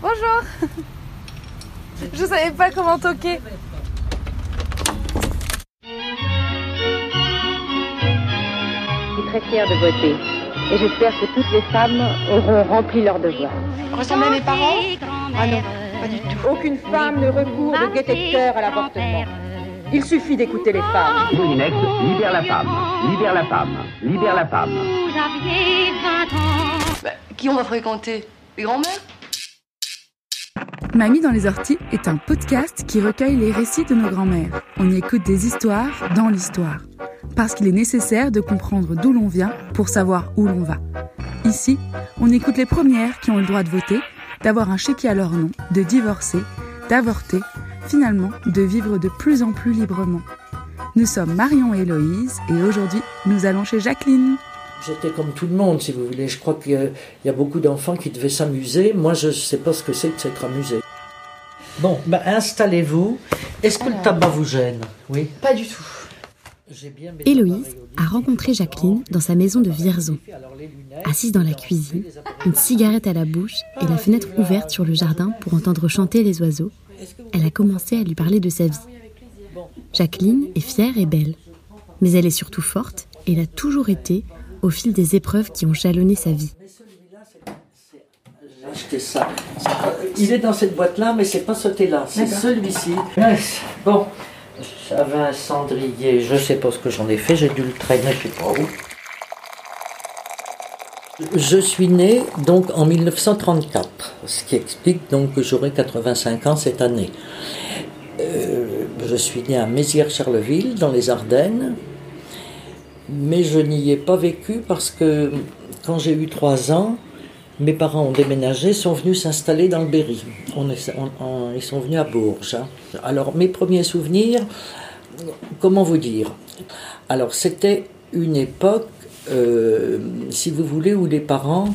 Bonjour Je savais pas comment toquer. Je suis très fière de voter. Et j'espère que toutes les femmes auront rempli leur devoir. Ressemblez à mes parents? Ah non, pas du tout. Aucune femme ne recourt de détecteur à l'avortement. Il suffit d'écouter les femmes. Moulinex, libère la femme, libère la femme, libère la femme. Bah, qui on va fréquenter? Les grands-mères? Mamie dans les orties est un podcast qui recueille les récits de nos grands-mères. On y écoute des histoires dans l'histoire. Parce qu'il est nécessaire de comprendre d'où l'on vient pour savoir où l'on va. Ici, on écoute les premières qui ont le droit de voter, d'avoir un chéquier à leur nom, de divorcer, d'avorter, finalement de vivre de plus en plus librement. Nous sommes Marion et Héloïse et aujourd'hui, nous allons chez Jacqueline. J'étais comme tout le monde, si vous voulez. Je crois qu'il y a- beaucoup d'enfants qui devaient s'amuser. Moi, je ne sais pas ce que c'est que s'être amusé. Bon, ben, installez-vous. Est-ce que le tabac vous gêne? Oui. Pas du tout. Héloïse a rencontré Jacqueline dans sa maison de Vierzon. Assise dans la cuisine, une cigarette à la bouche et la fenêtre ouverte sur le jardin pour entendre chanter les oiseaux, elle a commencé à lui parler de sa vie. Jacqueline est fière et belle, mais elle est surtout forte et l'a toujours été au fil des épreuves qui ont jalonné sa vie. J'ai acheté ça. Il est dans cette boîte-là, mais c'est pas ce thé-là. C'est celui-ci. Bon, j'avais un cendrier. Je sais pas ce que j'en ai fait. J'ai dû le traîner, je sais pas où. Je suis né donc en 1934, ce qui explique donc que j'aurai 85 ans cette année. Euh, je suis né à Mézières-Charleville, dans les Ardennes, mais je n'y ai pas vécu parce que quand j'ai eu 3 ans, mes parents ont déménagé, sont venus s'installer dans le Berry. Ils sont venus à Bourges. hein. Alors, mes premiers souvenirs, comment vous dire? Alors, c'était une époque, euh, si vous voulez, où les parents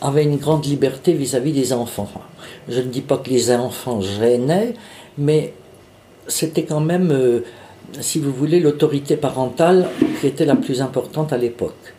avaient une grande liberté vis-à-vis des enfants. Je ne dis pas que les enfants gênaient, mais c'était quand même, euh, si vous voulez, l'autorité parentale qui était la plus importante à l'époque.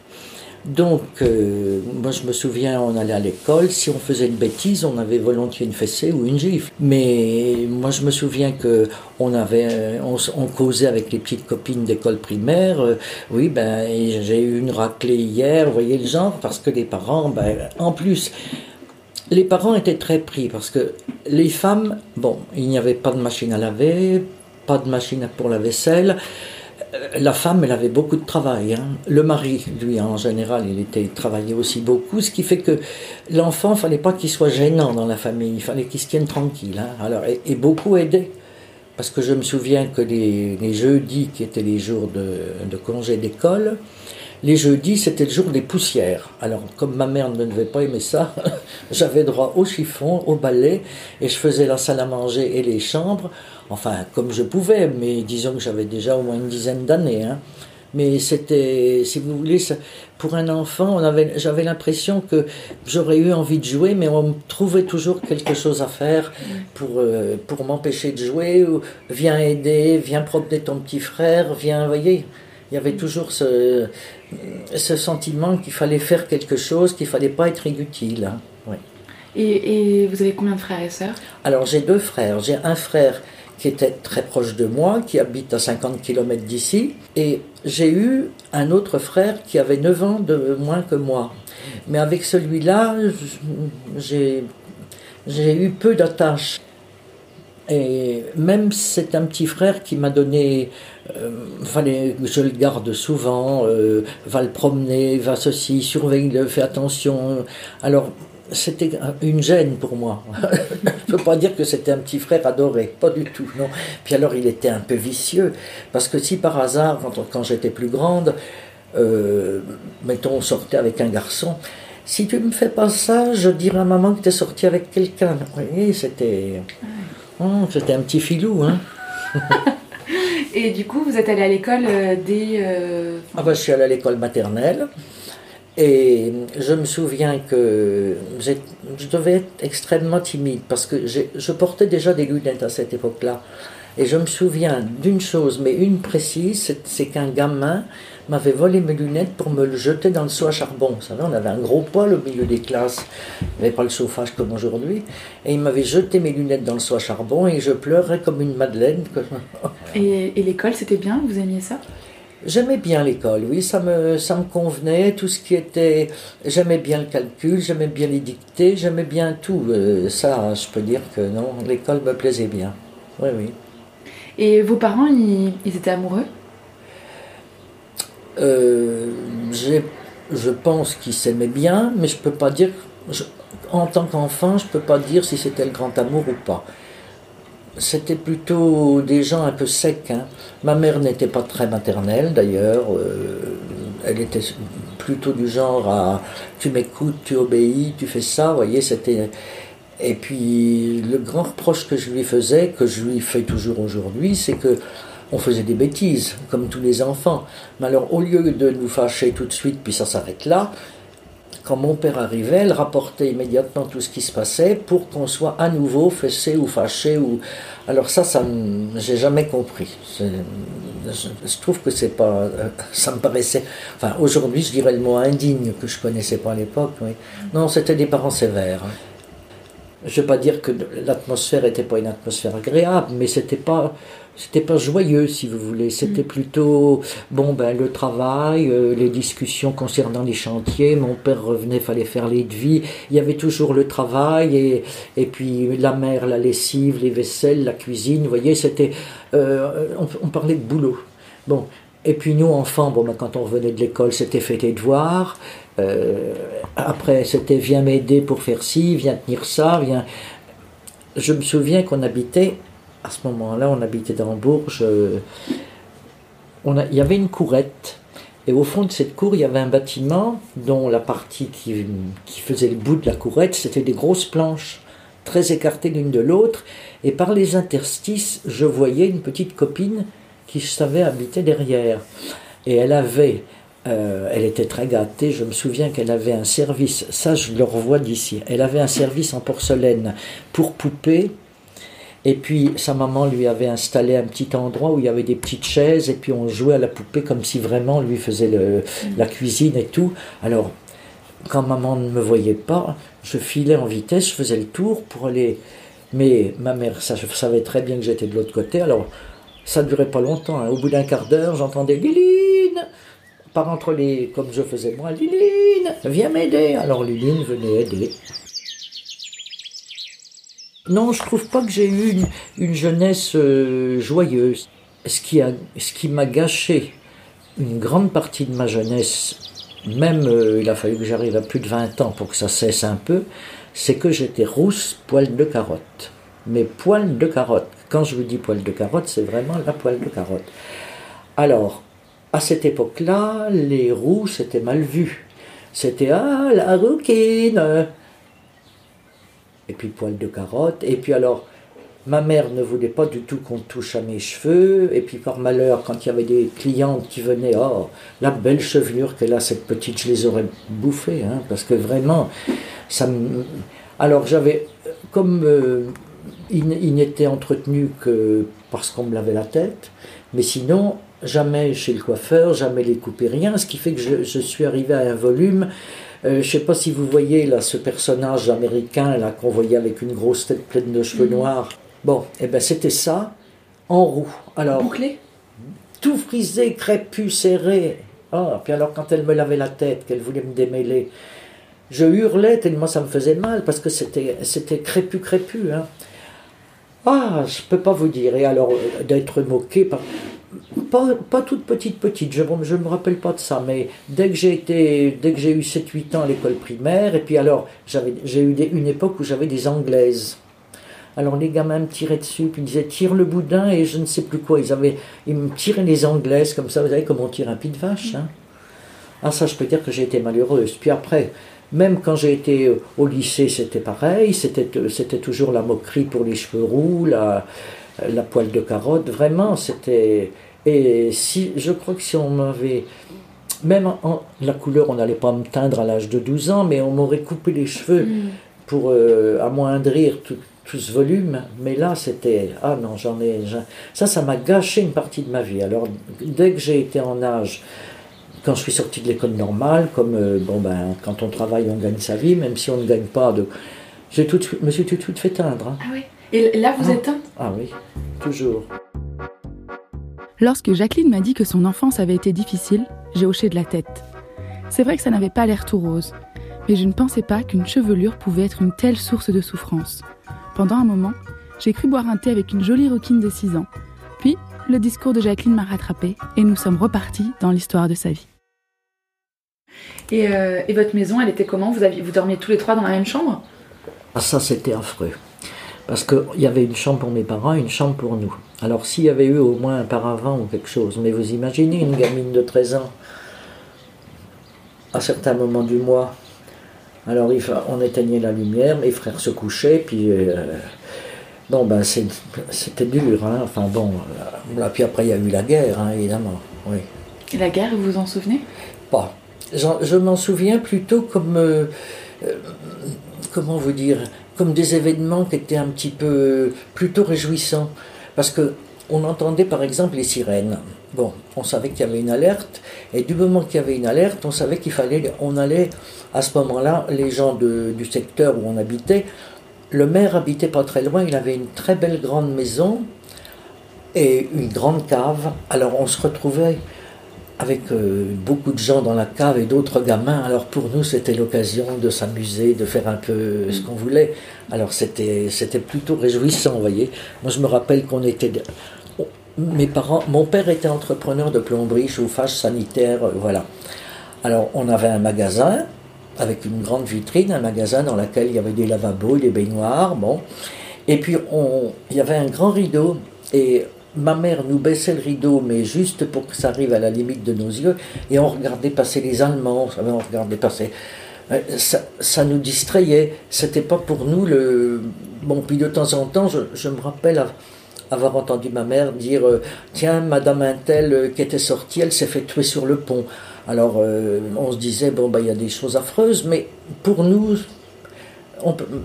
Donc, euh, moi je me souviens, on allait à l'école, si on faisait une bêtise, on avait volontiers une fessée ou une gifle. Mais moi je me souviens que on avait, euh, on, causait avec les petites copines d'école primaire. euh, oui, ben j'ai eu une raclée hier, vous voyez le genre, parce que les parents, ben, en plus, les parents étaient très pris parce que les femmes, bon, il n'y avait pas de machine à laver, pas de machine pour la vaisselle. Euh, La femme, elle avait beaucoup de travail. hein. Le mari, lui, en général, il était il travaillait aussi beaucoup, ce qui fait que l'enfant, fallait pas qu'il soit gênant dans la famille. Il fallait qu'il se tienne tranquille. hein. Alors, et, beaucoup aidaient. Parce que je me souviens que les, les jeudis, qui étaient les jours de, de congé d'école, les jeudis, c'était le jour des poussières. Alors, comme ma mère ne devait pas aimer ça, j'avais droit au chiffon, au balai, et je faisais la salle à manger et les chambres, enfin, comme je pouvais, mais disons que j'avais déjà au moins une dizaine d'années. hein. Mais c'était, si vous voulez, pour un enfant, on avait, j'avais l'impression que j'aurais eu envie de jouer, mais on me trouvait toujours quelque chose à faire pour, euh, pour m'empêcher de jouer. Ou, viens aider, viens promener ton petit frère, viens, voyez. Il y avait toujours ce, ce sentiment qu'il fallait faire quelque chose, qu'il fallait pas être inutile. hein. Ouais. Et, et vous avez combien de frères et sœurs? Alors j'ai deux frères. J'ai un frère qui était très proche de moi, qui habite à 50 km d'ici, et j'ai eu un autre frère qui avait 9 ans de moins que moi. Mais avec celui-là, j'ai eu peu d'attaches. Et même c'est un petit frère qui m'a donné, euh, je le garde souvent, euh, va le promener, va ceci, surveille-le, fais attention. Alors c'était une gêne pour moi. je peux pas dire que c'était un petit frère adoré, pas du tout, non. Puis alors il était un peu vicieux, parce que si par hasard, quand, quand j'étais plus grande, euh, mettons, on sortait avec un garçon, si tu me fais pas ça, je dirai à maman que tu es sorti avec quelqu'un. Vous voyez, c'était... Oh, c'était un petit filou, hein. Et du coup, vous êtes allé à l'école euh, dès. euh, Ah bah, je suis allé à l'école maternelle et je me souviens que je devais être extrêmement timide parce que je portais déjà des lunettes à cette époque-là. Et je me souviens d'une chose, mais une précise, c'est- qu'un gamin m'avait volé mes lunettes pour me le jeter dans le seau à charbon. Vous savez, on avait un gros poêle au milieu des classes. Il n'y avait pas le chauffage comme aujourd'hui. Et il m'avait jeté mes lunettes dans le seau à charbon et je pleurais comme une madeleine. Et l'école, c'était bien? Vous aimiez ça? J'aimais bien l'école, oui, ça me, ça me convenait, tout ce qui était... J'aimais bien le calcul, j'aimais bien les dictées, j'aimais bien tout. Euh, ça, je peux dire que non, l'école me plaisait bien. Oui, oui. Et vos parents, ils, ils étaient amoureux? Euh, je pense qu'ils s'aimaient bien, mais je peux pas dire... je- en tant qu'enfant, je peux pas dire si c'était le grand amour ou pas. C'était plutôt des gens un peu secs. hein. Ma mère n'était pas très maternelle d'ailleurs. euh, elle était plutôt du genre à tu m'écoutes, tu obéis, tu fais ça. Voyez, c'était. Et puis le grand reproche que je lui faisais, que je lui fais toujours aujourd'hui, c'est que on faisait des bêtises, comme tous les enfants. Mais alors, au lieu de nous fâcher tout de suite, puis ça s'arrête là, quand mon père arrivait, elle rapportait immédiatement tout ce qui se passait pour qu'on soit à nouveau fessé ou fâché. Ou... Alors ça, ça j'ai jamais compris. Je, trouve que c'est pas... euh, Ça me paraissait... Enfin, aujourd'hui, je dirais le mot indigne, que je connaissais pas à l'époque. Non, c'était des parents sévères. hein. Je ne veux pas dire que l'atmosphère n'était pas une atmosphère agréable, mais c'était pas c'était pas joyeux si vous voulez. C'était plutôt bon ben le travail, euh, les discussions concernant les chantiers. Mon père revenait, fallait faire les devis. Il y avait toujours le travail et et puis la mère, la lessive, les vaisselles, la cuisine. Vous voyez, c'était euh, on, on parlait de boulot. Bon. Et puis nous, enfants, bon, ben, quand on revenait de l'école, c'était fait tes devoirs. Euh, après, c'était viens m'aider pour faire ci, viens tenir ça, viens. Je me souviens qu'on habitait, à ce moment-là, on habitait dans Bourges. euh, on il y avait une courette. Et au fond de cette cour, il y avait un bâtiment dont la partie qui, faisait le bout de la courette, c'était des grosses planches, très écartées l'une de l'autre. Et par les interstices, je voyais une petite copine qui, je savais, habitait derrière. Et elle avait, euh, elle était très gâtée, je me souviens qu'elle avait un service, ça je le revois d'ici, elle avait un service en porcelaine pour poupées. Et puis sa maman lui avait installé un petit endroit où il y avait des petites chaises et puis on jouait à la poupée comme si vraiment lui faisait la cuisine et tout. Alors quand maman ne me voyait pas, je filais en vitesse, je faisais le tour pour aller. Mais ma mère ça, je savait très bien que j'étais de l'autre côté. Alors ça durait pas longtemps. hein. Au bout d'un quart d'heure, j'entendais Liline par entre les, comme je faisais moi, Liline, viens m'aider. Alors Liline venait aider. Non, je trouve pas que j'ai eu une, une jeunesse euh, joyeuse. Ce qui a, ce qui m'a gâché une grande partie de ma jeunesse, même euh, il a fallu que j'arrive à plus de 20 ans pour que ça cesse un peu, c'est que j'étais rousse poil de carotte. Mais poil de carotte. Quand je vous dis poil de carotte, c'est vraiment la poil de carotte. Alors, à cette époque-là, les roux, c'était mal vu. C'était ah la rouquine. Et puis poil de carotte. Et puis alors, ma mère ne voulait pas du tout qu'on touche à mes cheveux. Et puis par malheur, quand il y avait des clientes qui venaient, oh, la belle chevelure qu'elle a, cette petite, je les aurais bouffées. Hein, parce que vraiment, ça me... Alors j'avais, comme euh, il, n'était entretenu que parce qu'on me lavait la tête, mais sinon, jamais chez le coiffeur, jamais les couper, rien, ce qui fait que je, je suis arrivé à un volume. Euh, je ne sais pas si vous voyez là ce personnage américain là qu'on voyait avec une grosse tête pleine de cheveux noirs. Bon, et ben c'était ça en roue. Alors Bouclé tout frisé, crépus, serré. Ah, puis alors quand elle me lavait la tête, qu'elle voulait me démêler, je hurlais tellement ça me faisait mal parce que c'était c'était crépus, crépus. Hein. Ah, je peux pas vous dire. Et alors euh, d'être moqué par pas, pas toute petite petite, je ne me rappelle pas de ça, mais dès que j'ai été, dès que j'ai eu 7-8 ans à l'école primaire, et puis alors j'ai eu une époque où j'avais des anglaises. Alors les gamins me tiraient dessus, puis ils disaient tire le boudin et je ne sais plus quoi. Ils, avaient, ils me tiraient les anglaises comme ça, vous savez comment on tire un pied de vache. Hein? Ah ça je peux dire que j'ai été malheureuse. Puis après, même quand j'ai été euh, au lycée, c'était pareil, euh, c'était toujours la moquerie pour les cheveux roux, la, la poêle de carotte, vraiment c'était... Et si, je crois que si on m'avait... Même en, en- la couleur, on n'allait pas me teindre à l'âge de 12 ans, mais on m'aurait coupé les cheveux pour euh, amoindrir tout, tout ce volume. Mais là, c'était... Ah non, j'en ai... Ça, ça m'a gâché une partie de ma vie. Alors, dès que j'ai été en âge quand je suis sorti de l'école normale, comme euh, bon ben, quand on travaille, on gagne sa vie, même si on ne gagne pas de. J'ai tout, me suis tout de suite fait teindre. hein. Ah oui. Et là, vous Ah. êtes teinte Ah oui, toujours. Lorsque Jacqueline m'a dit que son enfance avait été difficile, j'ai hoché de la tête. C'est vrai que ça n'avait pas l'air tout rose, mais je ne pensais pas qu'une chevelure pouvait être une telle source de souffrance. Pendant un moment, j'ai cru boire un thé avec une jolie roquine de 6 ans. Puis, le discours de Jacqueline m'a rattrapé et nous sommes repartis dans l'histoire de sa vie. Et, euh, votre maison, elle était comment? Vous, aviez, vous dormiez tous les trois dans la même chambre? Ah ça c'était affreux. Parce qu'il y avait une chambre pour mes parents et une chambre pour nous. Alors s'il y avait eu au moins un paravent ou quelque chose, mais vous imaginez une gamine de 13 ans, à certains moments du mois, alors on éteignait la lumière, mes frères se couchaient, puis euh, bon ben c'était dur, hein. enfin bon, euh, là, puis après il y a eu la guerre, hein, évidemment, oui. Et la guerre, vous vous en souvenez? Pas. Je m'en souviens plutôt comme. euh, euh, comment vous dire? Comme des événements qui étaient un petit peu plutôt réjouissants. Parce que on entendait par exemple les sirènes. Bon, on savait qu'il y avait une alerte, et du moment qu'il y avait une alerte, on savait qu'il fallait. On allait, à ce moment-là, les gens de- du secteur où on habitait, le maire habitait pas très loin, il avait une très belle grande maison et une grande cave. Alors on se retrouvait avec euh, beaucoup de gens dans la cave et d'autres gamins. Alors pour nous, c'était l'occasion de s'amuser, de faire un peu ce qu'on voulait. Alors c'était c'était plutôt réjouissant, vous voyez. Moi, je me rappelle qu'on était mes parents, mon père était entrepreneur de plomberie, chauffage sanitaire, euh, voilà. Alors on avait un magasin avec une grande vitrine, un magasin dans lequel il y avait des lavabos, des baignoires, bon. Et puis on, il y avait un grand rideau et ma mère nous baissait le rideau, mais juste pour que ça arrive à la limite de nos yeux, et on regardait passer les Allemands, on regardait passer. Euh, Ça, nous distrayait. C'était pas pour nous le. Bon, puis de temps en temps, je, me rappelle av- avoir entendu ma mère dire euh, Tiens, Madame Intel euh, qui était sortie, elle s'est fait tuer sur le pont. Alors, on se disait Bon, bah, il y a des choses affreuses, mais pour nous,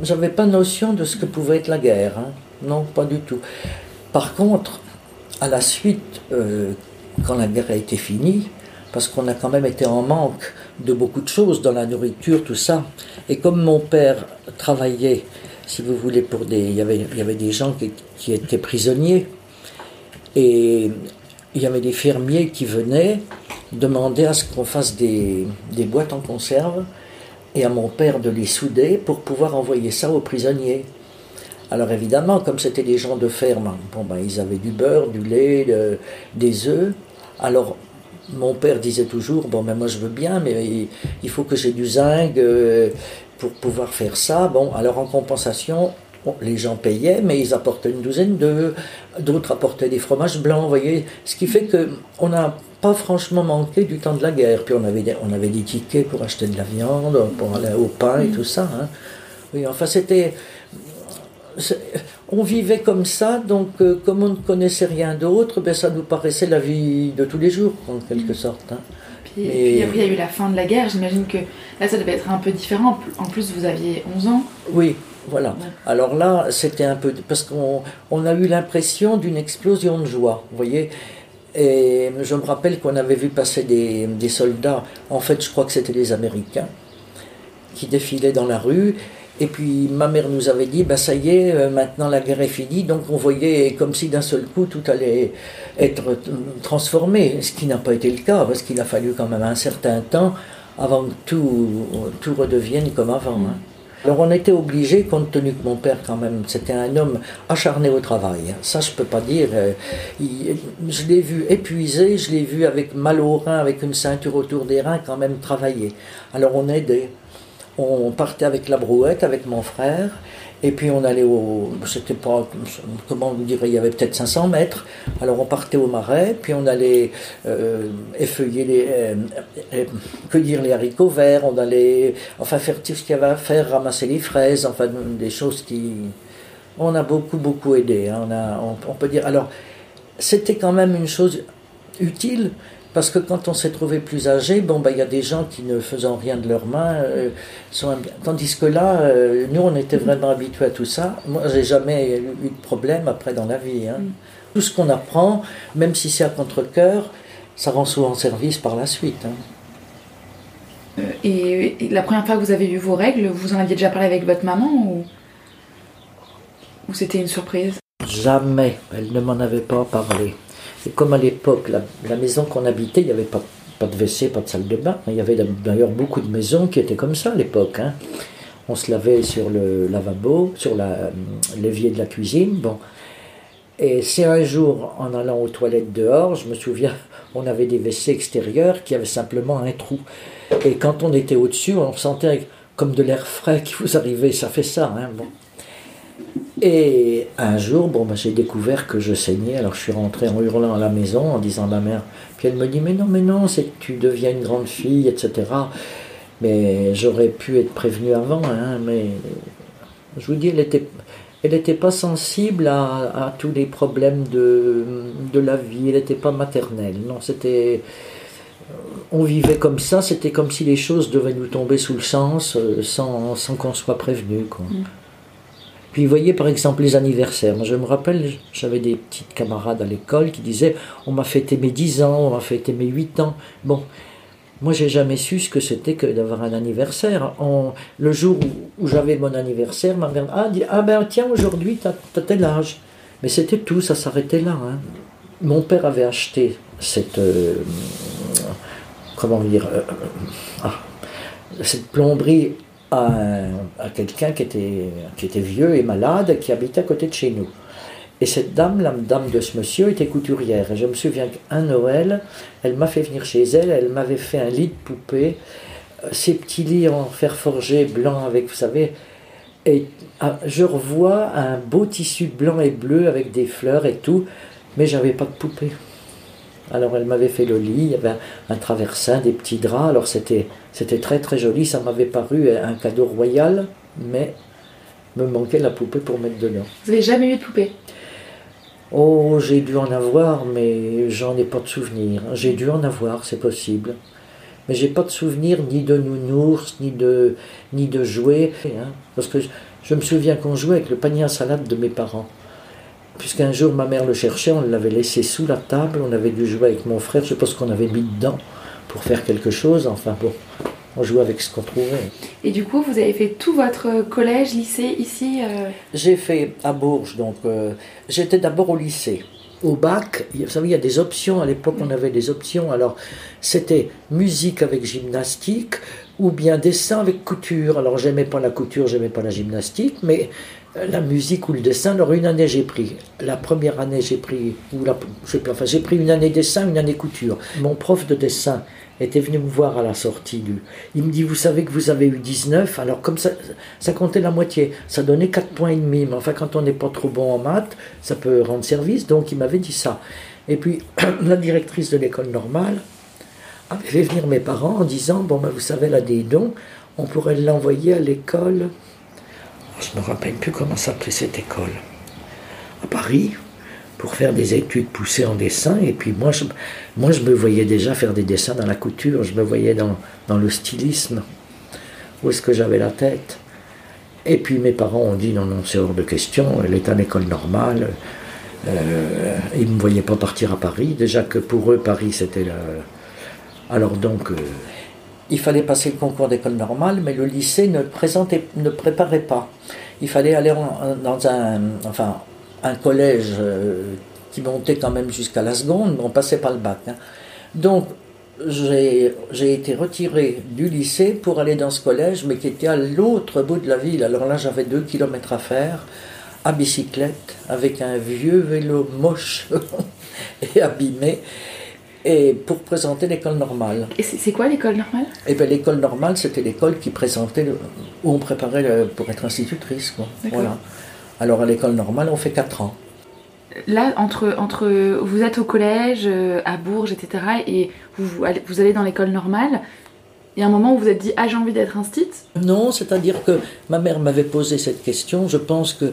j'avais pas notion de ce que pouvait être la guerre. hein. Non, pas du tout. Par contre, à la suite, euh, quand la guerre a été finie, parce qu'on a quand même été en manque de beaucoup de choses dans la nourriture, tout ça, et comme mon père travaillait, si vous voulez, pour des, il y avait, il y avait des gens qui, qui étaient prisonniers, et il y avait des fermiers qui venaient demander à ce qu'on fasse des, des boîtes en conserve, et à mon père de les souder pour pouvoir envoyer ça aux prisonniers. Alors évidemment, comme c'était des gens de ferme, bon ben, ils avaient du beurre, du lait, de- des œufs. Alors mon père disait toujours, bon ben moi je veux bien, mais il, il faut que j'ai du zinc euh, pour pouvoir faire ça. Bon, alors en compensation, bon, les gens payaient, mais ils apportaient une douzaine d'œufs, d'autres apportaient des fromages blancs, vous voyez. Ce qui fait que on n'a pas franchement manqué du temps de la guerre. Puis on avait des, on avait des tickets pour acheter de la viande, pour aller au pain et tout ça. hein. Oui, enfin c'était on vivait comme ça, donc euh, comme on ne connaissait rien d'autre, ben, ça nous paraissait la vie de tous les jours, en quelque sorte. hein. Puis, Mais- puis après, il y a eu la fin de la guerre. J'imagine que là, ça devait être un peu différent. En plus, vous aviez 11 ans. Oui, voilà. Ouais. Alors là, c'était un peu... Parce qu'on on a eu l'impression d'une explosion de joie, vous voyez Et je me rappelle qu'on avait vu passer des, des soldats, en fait je crois que c'était des Américains, qui défilaient dans la rue. Et puis ma mère nous avait dit, bah ça y est, euh, maintenant la guerre est finie, donc on voyait comme si d'un seul coup tout allait être transformé, ce qui n'a pas été le cas, parce qu'il a fallu quand même un certain temps avant que tout, tout redevienne comme avant. hein. Alors on était obligé, compte tenu que mon père quand même, c'était un homme acharné au travail. hein. Ça je peux pas dire. euh, il- je l'ai vu épuisé, je l'ai vu avec mal au rein, avec une ceinture autour des reins, quand même travailler. Alors on aidait. On partait avec la brouette, avec mon frère, et puis on allait au. C'était pas. Comment vous dire Il y avait peut-être 500 mètres. Alors on partait au marais, puis on allait euh, effeuiller les. euh, euh, cueillir les haricots verts, on allait. Enfin faire tout ce qu'il y avait à faire, ramasser les fraises, enfin des choses qui. On a beaucoup, beaucoup aidé. hein. On, a, on peut dire. Alors, c'était quand même une chose utile. Parce que quand on s'est trouvé plus âgé, bon, bah, il y a des gens qui ne faisant rien de leurs mains euh, sont Tandis que là, euh, nous, on était vraiment habitués à tout ça. Moi, j'ai jamais eu de problème après dans la vie. hein. Tout ce qu'on apprend, même si c'est à contre-coeur, ça rend souvent service par la suite. Hein. Et, la première fois que vous avez eu vos règles, vous en aviez déjà parlé avec votre maman ou, ou c'était une surprise? Jamais, elle ne m'en avait pas parlé. Et comme à l'époque, la, maison qu'on habitait, il n'y avait pas, de WC, pas de salle de bain. Il y avait d'ailleurs beaucoup de maisons qui étaient comme ça à l'époque. Hein. On se lavait sur le lavabo, sur l'évier de la cuisine. Bon. Et c'est un jour, en allant aux toilettes dehors, je me souviens, on avait des WC extérieurs qui avaient simplement un trou. Et quand on était au-dessus, on sentait comme de l'air frais qui vous arrivait, ça fait ça. Hein, bon. Et un jour, bon, ben, j'ai découvert que je saignais, alors je suis rentré en hurlant à la maison en disant à ma mère, puis elle me dit, mais non, mais non, c'est que tu deviens une grande fille, etc. Mais j'aurais pu être prévenu avant, hein, mais je vous dis, elle elle n'était pas sensible à, tous les problèmes de, de la vie, elle n'était pas maternelle. Non, c'était. On vivait comme ça, c'était comme si les choses devaient nous tomber sous le sens euh, sans, sans qu'on soit prévenu. Quoi. Mm. Puis voyez par exemple les anniversaires. Moi je me rappelle, j'avais des petites camarades à l'école qui disaient on m'a fêté mes 10 ans, on m'a fêté mes 8 ans. Bon, moi, j'ai jamais su ce que c'était que d'avoir un anniversaire. le jour où, j'avais mon anniversaire, ma mère a dit Ah ben tiens, aujourd'hui, tu as, tel âge. Mais c'était tout, ça s'arrêtait là. Hein. Mon père avait acheté cette. Euh, comment dire euh, ah, Cette plomberie à, quelqu'un qui était, qui était vieux et malade, qui habitait à côté de chez nous. Et cette dame, la dame de ce monsieur, était couturière. Et je me souviens qu'un Noël, elle m'a fait venir chez elle, elle m'avait fait un lit de poupée, euh, ces petits lits en fer forgé blanc avec, vous savez, et ah, je revois un beau tissu blanc et bleu avec des fleurs et tout, mais j'avais pas de poupée. Alors elle m'avait fait le lit, il y avait un, traversin, des petits draps, alors c'était, c'était très très joli, ça m'avait paru un cadeau royal, mais me manquait la poupée pour mettre dedans. Vous n'avez jamais eu de poupée? Oh, j'ai dû en avoir, mais j'en ai pas de souvenir. J'ai dû en avoir, c'est possible. Mais j'ai pas de souvenir ni de nounours, ni de, ni de jouets. Hein. parce que je, me souviens qu'on jouait avec le panier à salade de mes parents. Puisqu'un jour ma mère le cherchait, on l'avait laissé sous la table, on avait dû jouer avec mon frère, je pense qu'on avait mis dedans pour faire quelque chose. Enfin bon, on jouait avec ce qu'on trouvait. Et du coup, vous avez fait tout votre collège, lycée ici euh J'ai fait à Bourges, donc euh, j'étais d'abord au lycée. Au bac, vous savez, il y a des options. À l'époque, on avait des options. Alors, c'était musique avec gymnastique ou bien dessin avec couture. Alors, j'aimais pas la couture, j'aimais pas la gymnastique, mais la musique ou le dessin. Alors, une année, j'ai pris. La première année, j'ai pris, ou la, enfin, j'ai pris une année dessin, une année couture. Mon prof de dessin, était venu me voir à la sortie du. Il me dit Vous savez que vous avez eu 19, alors comme ça, ça comptait la moitié, ça donnait 4 points et demi. Mais enfin, quand on n'est pas trop bon en maths, ça peut rendre service. Donc il m'avait dit ça. Et puis la directrice de l'école normale avait fait venir mes parents en disant Bon, ben, vous savez, là, des dons, on pourrait l'envoyer à l'école. Je me rappelle plus comment s'appelait cette école. À Paris pour faire des études poussées en dessin. Et puis moi je, me voyais déjà faire des dessins dans la couture, je me voyais dans, dans le stylisme. Où est-ce que j'avais la tête? Et puis mes parents ont dit non, non, c'est hors de question, elle est à l'école normale. Euh, ils ne me voyaient pas partir à Paris. Déjà que pour eux, Paris, c'était la... Alors donc, euh, il fallait passer le concours d'école normale, mais le lycée ne, présentait, ne préparait pas. Il fallait aller dans un... Enfin, un collège euh, qui montait quand même jusqu'à la seconde, mais on passait pas le bac. Hein. Donc, j'ai été retiré du lycée pour aller dans ce collège, mais qui était à l'autre bout de la ville. Alors là, j'avais deux kilomètres à faire, à bicyclette, avec un vieux vélo moche et abîmé, et pour présenter l'école normale. Et c'est quoi l'école normale? Eh bien, l'école normale, c'était l'école qui présentait, où on préparait pour être institutrice. Quoi. Voilà. Alors à l'école normale, on fait 4 ans. Là, entre, entre vous êtes au collège, euh, à Bourges, etc., et vous, vous allez dans l'école normale, il y a un moment où vous vous êtes dit Ah, j'ai envie d'être instite Non, c'est-à-dire que ma mère m'avait posé cette question. Je pense que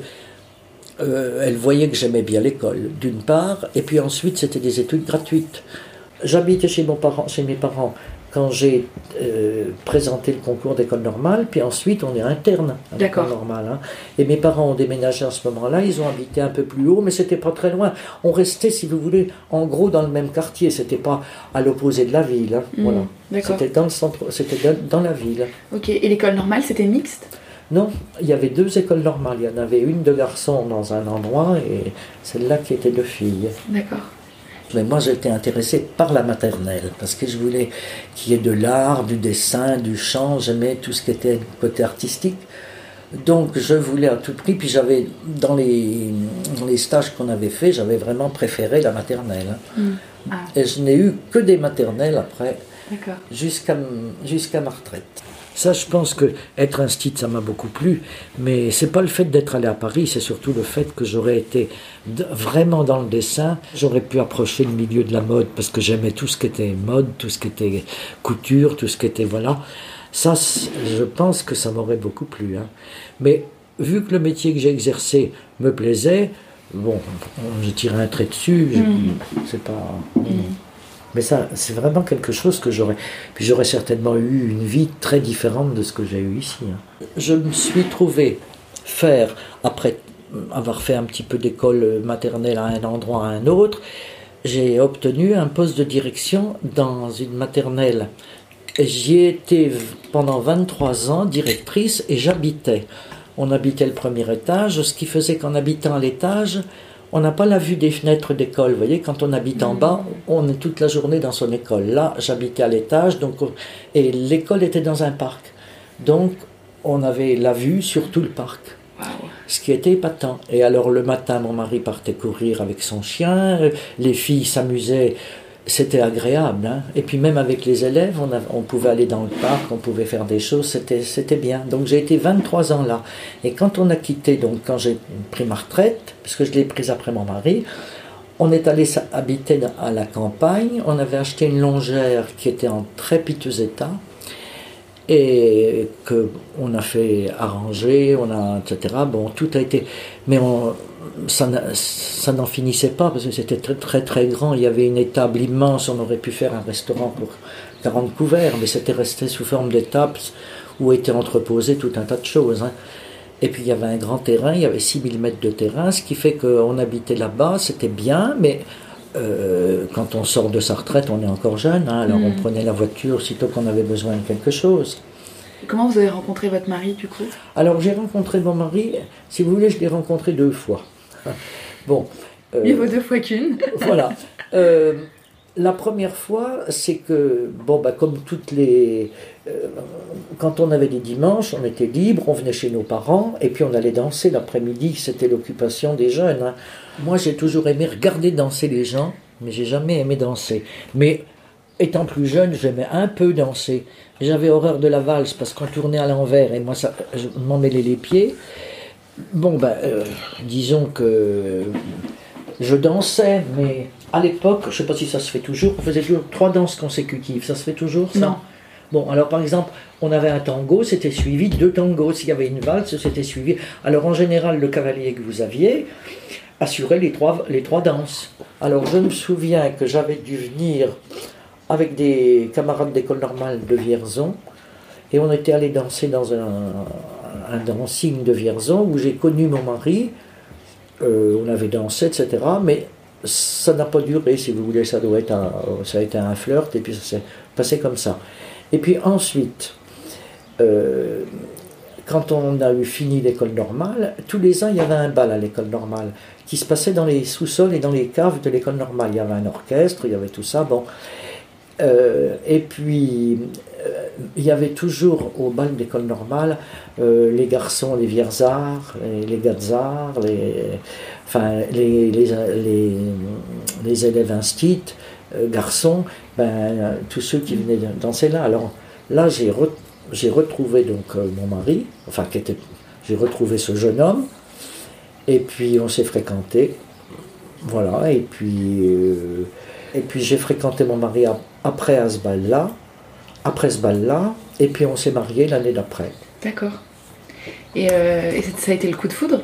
euh, elle voyait que j'aimais bien l'école, d'une part, et puis ensuite c'était des études gratuites. J'habitais chez, chez mes parents quand j'ai euh, présenté le concours d'école normale, puis ensuite on est interne à l'école normale. Hein. Et mes parents ont déménagé à ce moment-là, ils ont habité un peu plus haut, mais c'était pas très loin. On restait, si vous voulez, en gros dans le même quartier, c'était pas à l'opposé de la ville. Hein. Mmh, voilà. C'était dans le centre, c'était dans la ville. Ok, et l'école normale c'était mixte? Non, il y avait deux écoles normales. Il y en avait une de garçons dans un endroit et celle-là qui était de filles. D'accord. Mais moi, j'étais intéressé par la maternelle, parce que je voulais qu'il y ait de l'art, du dessin, du chant, j'aimais tout ce qui était côté artistique. Donc, je voulais à tout prix, puis j'avais, dans les, les stages qu'on avait fait, j'avais vraiment préféré la maternelle. Hmm. Ah. Et je n'ai eu que des maternelles après, jusqu'à jusqu'à ma retraite. Ça, je pense que être un style, ça m'a beaucoup plu, mais c'est pas le fait d'être allé à Paris, c'est surtout le fait que j'aurais été vraiment dans le dessin, j'aurais pu approcher le milieu de la mode parce que j'aimais tout ce qui était mode, tout ce qui était couture, tout ce qui était voilà. Ça, je pense que ça m'aurait beaucoup plu. Hein. Mais vu que le métier que j'ai exercé me plaisait, bon, je tirais un trait dessus, mmh. c'est pas. Mmh. Mais ça, c'est vraiment quelque chose que j'aurais. Puis j'aurais certainement eu une vie très différente de ce que j'ai eu ici. Hein. Je me suis trouvé faire, après avoir fait un petit peu d'école maternelle à un endroit à un autre, j'ai obtenu un poste de direction dans une maternelle. J'y ai été pendant 23 ans directrice et j'habitais. On habitait le premier étage, ce qui faisait qu'en habitant l'étage, on n'a pas la vue des fenêtres d'école. Vous voyez, quand on habite en bas, on est toute la journée dans son école. Là, j'habitais à l'étage, donc et l'école était dans un parc. Donc, on avait la vue sur tout le parc. Ce qui était épatant. Et alors le matin, mon mari partait courir avec son chien, les filles s'amusaient c'était agréable. Hein. Et puis même avec les élèves, on, pouvait aller dans le parc, on pouvait faire des choses, c'était bien. Donc j'ai été 23 ans là. Et quand on a quitté, donc quand j'ai pris ma retraite, puisque je l'ai prise après mon mari, on est allé habiter à la campagne, on avait acheté une longère qui était en très piteux état, et que on a fait arranger, on a etc. Bon, tout a été, mais ça n'en finissait pas parce que c'était très, très très grand. Il y avait une étable immense, on aurait pu faire un restaurant pour 40 couverts, mais c'était resté sous forme d'étapes où étaient entreposés tout un tas de choses. Hein. Et puis il y avait un grand terrain, il y avait 6000 mètres de terrain, ce qui fait qu'on habitait là-bas, c'était bien, mais euh, quand on sort de sa retraite, on est encore jeune, hein, alors on mm. prenait la voiture sitôt qu'on avait besoin de quelque chose. Comment vous avez rencontré votre mari du coup? Alors j'ai rencontré mon mari, si vous voulez, je l'ai rencontré deux fois. bon. Euh, Il vaut deux fois qu'une. voilà. Euh, la première fois, c'est que, bon, bah, comme toutes les. Euh, quand on avait des dimanches, on était libre, on venait chez nos parents, et puis on allait danser l'après-midi, c'était l'occupation des jeunes. Hein. Moi, j'ai toujours aimé regarder danser les gens, mais j'ai jamais aimé danser. Mais étant plus jeune, j'aimais un peu danser. J'avais horreur de la valse parce qu'on tournait à l'envers et moi, ça, je m'en mêlais les pieds. Bon, ben, euh, disons que je dansais, mais à l'époque, je ne sais pas si ça se fait toujours, on faisait toujours trois danses consécutives. Ça se fait toujours, ça Non. Bon, alors par exemple, on avait un tango, c'était suivi de deux tangos. S'il y avait une valse, c'était suivi. Alors en général, le cavalier que vous aviez assurait les trois, les trois danses. Alors je me souviens que j'avais dû venir avec des camarades d'école normale de Vierzon, et on était allé danser dans un, un dancing de Vierzon où j'ai connu mon mari. Euh, on avait dansé, etc. Mais ça n'a pas duré, si vous voulez. Ça, doit être ça a été un flirt et puis ça s'est passé comme ça. Et puis ensuite, euh, quand on a eu fini l'école normale, tous les ans il y avait un bal à l'école normale qui se passait dans les sous-sols et dans les caves de l'école normale. Il y avait un orchestre, il y avait tout ça. Bon. Euh, et puis, il y avait toujours au bal d'école normale euh, les garçons, les vierzards, les, les les, enfin, les, les, les, élèves instits, euh, garçons, ben, tous ceux qui venaient danser là. Alors là, j'ai, j'ai retrouvé donc euh, mon mari, enfin, qui était, j'ai retrouvé ce jeune homme, et puis on s'est fréquenté. Voilà, et puis, et puis j'ai fréquenté mon mari après à ce bal-là après ce bal-là, et puis on s'est mariés l'année d'après. D'accord. Et, euh, ça a été le coup de foudre?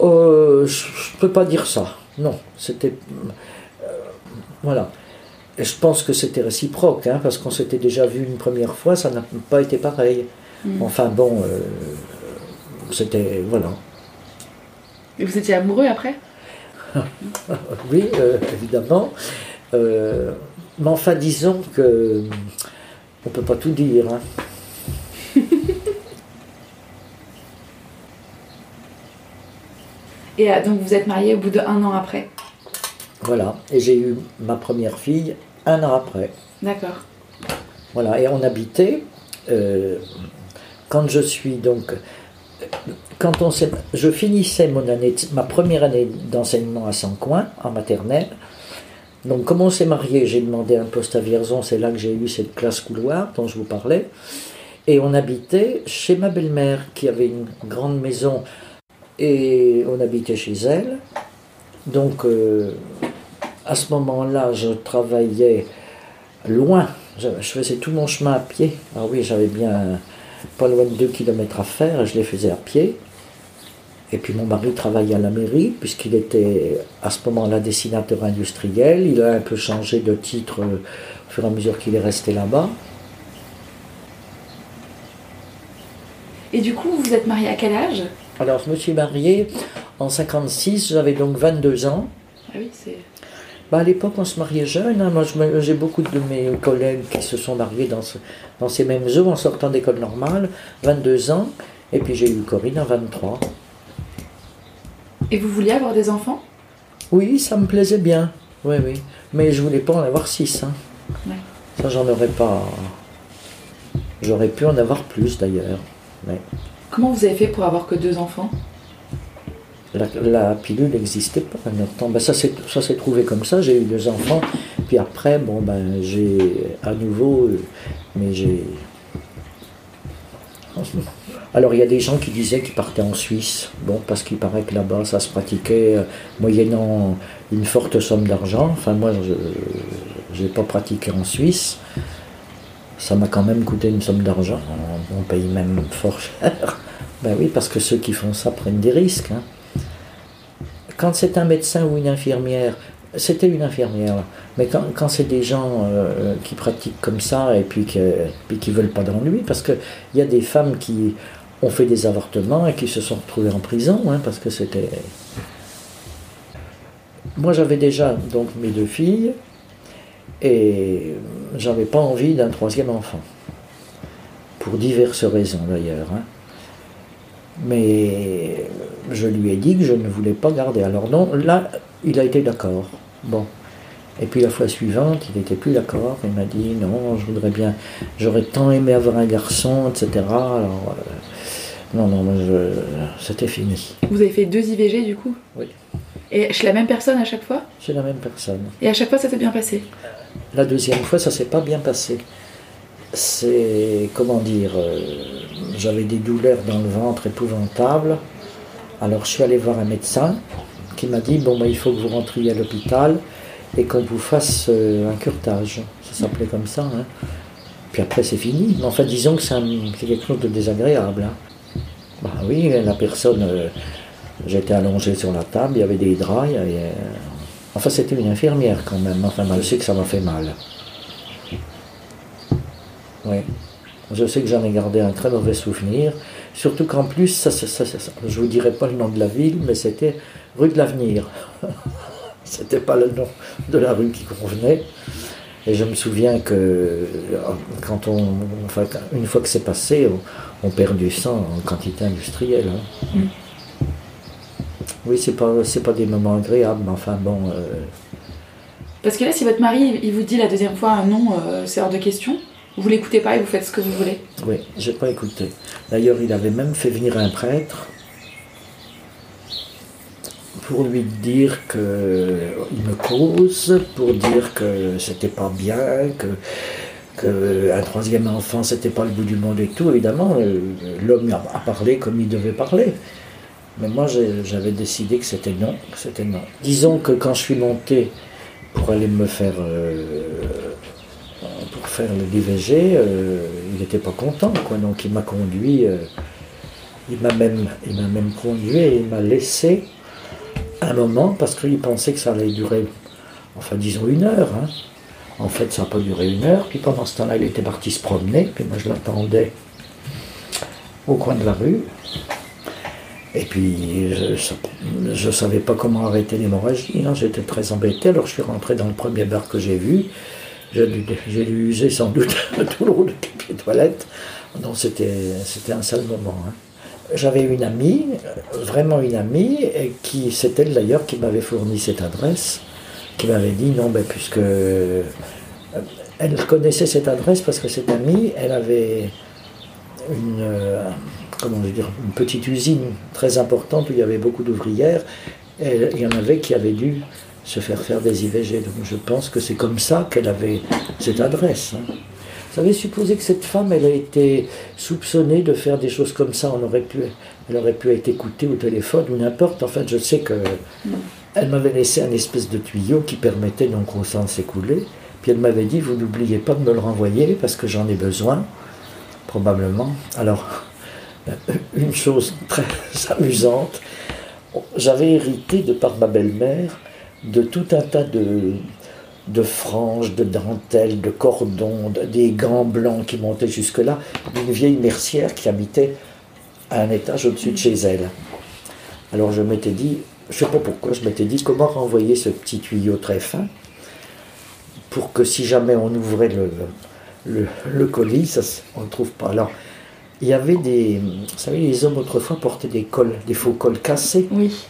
Euh, Je ne peux pas dire ça. Non, c'était. Euh, voilà. Et je pense que c'était réciproque, hein, parce qu'on s'était déjà vu une première fois, ça n'a pas été pareil. Mm. Enfin bon, c'était. Voilà. Et vous étiez amoureux après? Oui, évidemment. Euh, mais enfin, disons que. On peut pas tout dire. hein. Et euh, donc vous êtes mariés au bout d'un an après Voilà. Et j'ai eu ma première fille un an après. D'accord. Voilà, et on habitait, euh, quand je suis donc, quand on s'est- je finissais mon année, de- ma première année d'enseignement à Saint-Coin, en maternelle, donc comme on s'est marié, j'ai demandé un poste à Vierzon, c'est là que j'ai eu cette classe couloir dont je vous parlais, et on habitait chez ma belle-mère qui avait une grande maison, et on habitait chez elle, donc euh, à ce moment-là, je travaillais loin. Je, faisais tout mon chemin à pied. Ah oui, j'avais bien pas loin de 2 km à faire je les faisais à pied. Et puis mon mari travaillait à la mairie, puisqu'il était à ce moment-là dessinateur industriel. Il a un peu changé de titre euh, au fur et à mesure qu'il est resté là-bas. Et du coup, vous êtes mariés à quel âge? Alors je me suis marié en 56, j'avais donc 22 ans. Ah oui, c'est. Bah, à l'époque, on se mariait jeune. hein. Moi, j'ai beaucoup de mes collègues qui se sont mariés dans, ce- dans ces mêmes eaux en sortant d'école normale, 22 ans. Et puis j'ai eu Corinne à 23. Et vous vouliez avoir des enfants? Oui, ça me plaisait bien. Oui, oui. Mais je voulais pas en avoir 6. Hein. Ouais. Ça, j'en aurais pas. J'aurais pu en avoir plus d'ailleurs. Mais Comment vous avez fait pour avoir que deux enfants? La, la pilule n'existait pas à notre temps. Ben, ça s'est ça s'est trouvé comme ça. J'ai eu deux enfants. Puis après, bon, ben, j'ai à nouveau. euh, Mais j'ai. Alors il y a des gens qui disaient qu'ils partaient en Suisse, bon parce qu'il paraît que là-bas ça se pratiquait euh, moyennant une forte somme d'argent. Enfin moi je n'ai pas pratiqué en Suisse, ça m'a quand même coûté une somme d'argent. On, paye même fort cher. Ben oui parce que ceux qui font ça prennent des risques. hein. Quand c'est un médecin ou une infirmière, c'était une infirmière, mais quand, quand c'est des gens euh, qui pratiquent comme ça et puis, que, puis qui veulent pas d'ennui, parce qu'il y a des femmes qui ont fait des avortements et qui se sont retrouvées en prison, hein, parce que c'était... Moi j'avais déjà donc mes deux filles et j'avais pas envie d'un troisième enfant, pour diverses raisons d'ailleurs. hein. Mais je lui ai dit que je ne voulais pas garder. Alors non, là, il a été d'accord. Bon. Et puis la fois suivante, il n'était plus d'accord. Il m'a dit non, je voudrais bien, j'aurais tant aimé avoir un garçon, etc. Alors, euh, non, non, je- c'était fini. Vous avez fait deux IVG du coup? Oui. Et chez la même personne à chaque fois? C'est la même personne. Et à chaque fois ça s'est bien passé? La deuxième fois, ça s'est pas bien passé. C'est, comment dire, euh, j'avais des douleurs dans le ventre épouvantables. Alors je suis allé voir un médecin qui m'a dit, bon, bah, il faut que vous rentriez à l'hôpital et qu'on vous fasse euh, un curtage. Ça s'appelait comme ça. hein. Puis après, c'est fini. Mais enfin, disons que c'est quelque chose de désagréable. hein. Bah oui, la personne, euh, j'étais allongé sur la table, il y avait des draps, il y avait, euh, Enfin, c'était une infirmière quand même. Enfin, je sais que ça m'a fait mal. Oui. Je sais que j'en ai gardé un très mauvais souvenir. Surtout qu'en plus, ça- ça- ça- je ne vous dirai pas le nom de la ville, mais c'était rue de l'Avenir. c'était pas le nom de la rue qui convenait. Et je me souviens que euh, quand on, enfin, une fois que c'est passé, on, on perd du sang en quantité industrielle. hein. Mm. Oui, c'est pas, c'est pas des moments agréables, mais enfin bon. euh, Parce que là, si votre mari il vous dit la deuxième fois un non, euh, c'est hors de question, vous l'écoutez pas et vous faites ce que vous voulez. Oui, j'ai pas écouté. D'ailleurs, il avait même fait venir un prêtre pour lui dire que il me cause, pour dire que c'était pas bien, que que un troisième enfant c'était pas le bout du monde et tout. Évidemment, euh, l'homme a, parlé comme il devait parler. Mais moi, j'avais décidé que c'était non, c'était non. Disons que quand je suis monté pour aller me faire euh, pour faire le DVG, euh, il n'était pas content, quoi. Donc il m'a conduit, il m'a même, il m'a même conduit et il m'a laissé un moment parce qu'il pensait que ça allait durer, enfin disons une heure. hein. En fait, ça n'a pas duré une heure. Puis pendant ce temps-là, il était parti se promener. Puis moi, je l'attendais au coin de la rue. Et puis, je ne savais pas comment arrêter l'hémorragie. Hein. J'étais très embêté. Alors, je suis rentré dans le premier bar que j'ai vu. J'ai dû, user sans doute tout le rouleau de papier toilette. Donc, c'était un sale moment. Hein. J'avais une amie, vraiment une amie, et qui, c'est elle d'ailleurs qui m'avait fourni cette adresse, qui m'avait dit non, ben, puisque. Euh, elle connaissait cette adresse parce que cette amie, elle avait une. Euh, comment dire, une petite usine très importante où il y avait beaucoup d'ouvrières. Et il y en avait qui avaient dû se faire faire des IVG. Donc je pense que c'est comme ça qu'elle avait cette adresse. Hein. Vous savez, supposer que cette femme, elle a été soupçonnée de faire des choses comme ça, on aurait pu, elle aurait pu être écoutée au téléphone ou n'importe. En fait, je sais que elle m'avait laissé un espèce de tuyau qui permettait donc au sang de s'écouler. Puis elle m'avait dit, vous n'oubliez pas de me le renvoyer parce que j'en ai besoin, probablement. Alors, une chose très amusante, j'avais hérité de par ma belle-mère de tout un tas de, de franges, de dentelles, de cordons, des gants blancs qui montaient jusque-là, d'une vieille mercière qui habitait à un étage au-dessus de chez elle. Alors je m'étais dit, je ne sais pas pourquoi, je m'étais dit comment renvoyer ce petit tuyau très fin pour que si jamais on ouvrait le, colis, on ne le trouve pas. Alors, il y avait des. Vous savez, les hommes autrefois portaient des cols, des faux cols cassés. Oui.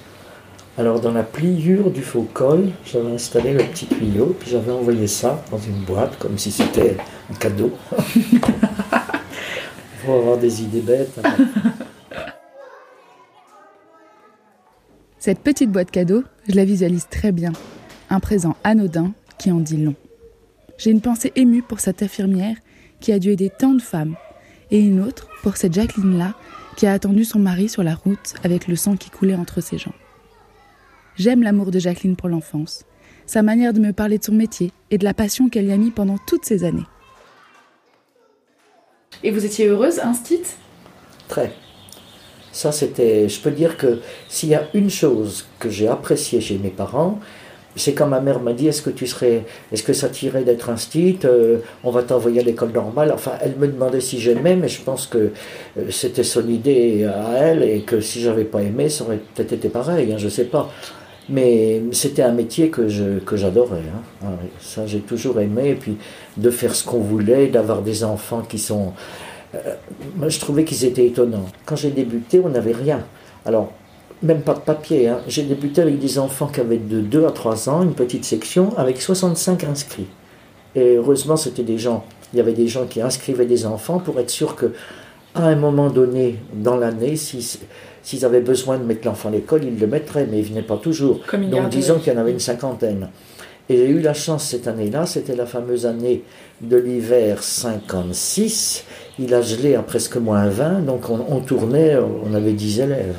Alors dans la pliure du faux col, j'avais installé le petit tuyau, puis j'avais envoyé ça dans une boîte, comme si c'était un cadeau. Pour avoir des idées bêtes. Cette petite boîte cadeau, je la visualise très bien. Un présent anodin qui en dit long. J'ai une pensée émue pour cette infirmière qui a dû aider tant de femmes, et une autre pour cette Jacqueline-là qui a attendu son mari sur la route avec le sang qui coulait entre ses jambes. J'aime l'amour de Jacqueline pour l'enfance, sa manière de me parler de son métier et de la passion qu'elle y a mis pendant toutes ces années. Et vous étiez heureuse, instite Très. Ça, c'était. Je peux dire que s'il y a une chose que j'ai appréciée chez mes parents, c'est quand ma mère m'a dit est-ce que tu serais est-ce que ça t'irait d'être instite euh, on va t'envoyer à l'école normale enfin elle me demandait si j'aimais mais je pense que euh, c'était son idée à elle et que si j'avais pas aimé ça aurait peut-être été pareil hein, je sais pas mais c'était un métier que, j'adorais. Hein. Ça, j'ai toujours aimé. Puis, de faire ce qu'on voulait, d'avoir des enfants qui sont. Euh, moi, je trouvais qu'ils étaient étonnants. Quand j'ai débuté, on n'avait rien. Alors, même pas de papier. Hein. J'ai débuté avec des enfants qui avaient de 2 à 3 ans, une petite section, avec 65 inscrits. Et heureusement, c'était des gens. Il y avait des gens qui inscrivaient des enfants pour être sûr que, à un moment donné dans l'année, si S'ils avaient besoin de mettre l'enfant à l'école, ils le mettraient, mais ils venaient pas toujours. Donc disons qu'il y en avait une cinquantaine. Et j'ai eu la chance cette année-là, c'était la fameuse année de l'hiver 56. Il a gelé à presque moins 20, donc on, tournait, on avait 10 élèves.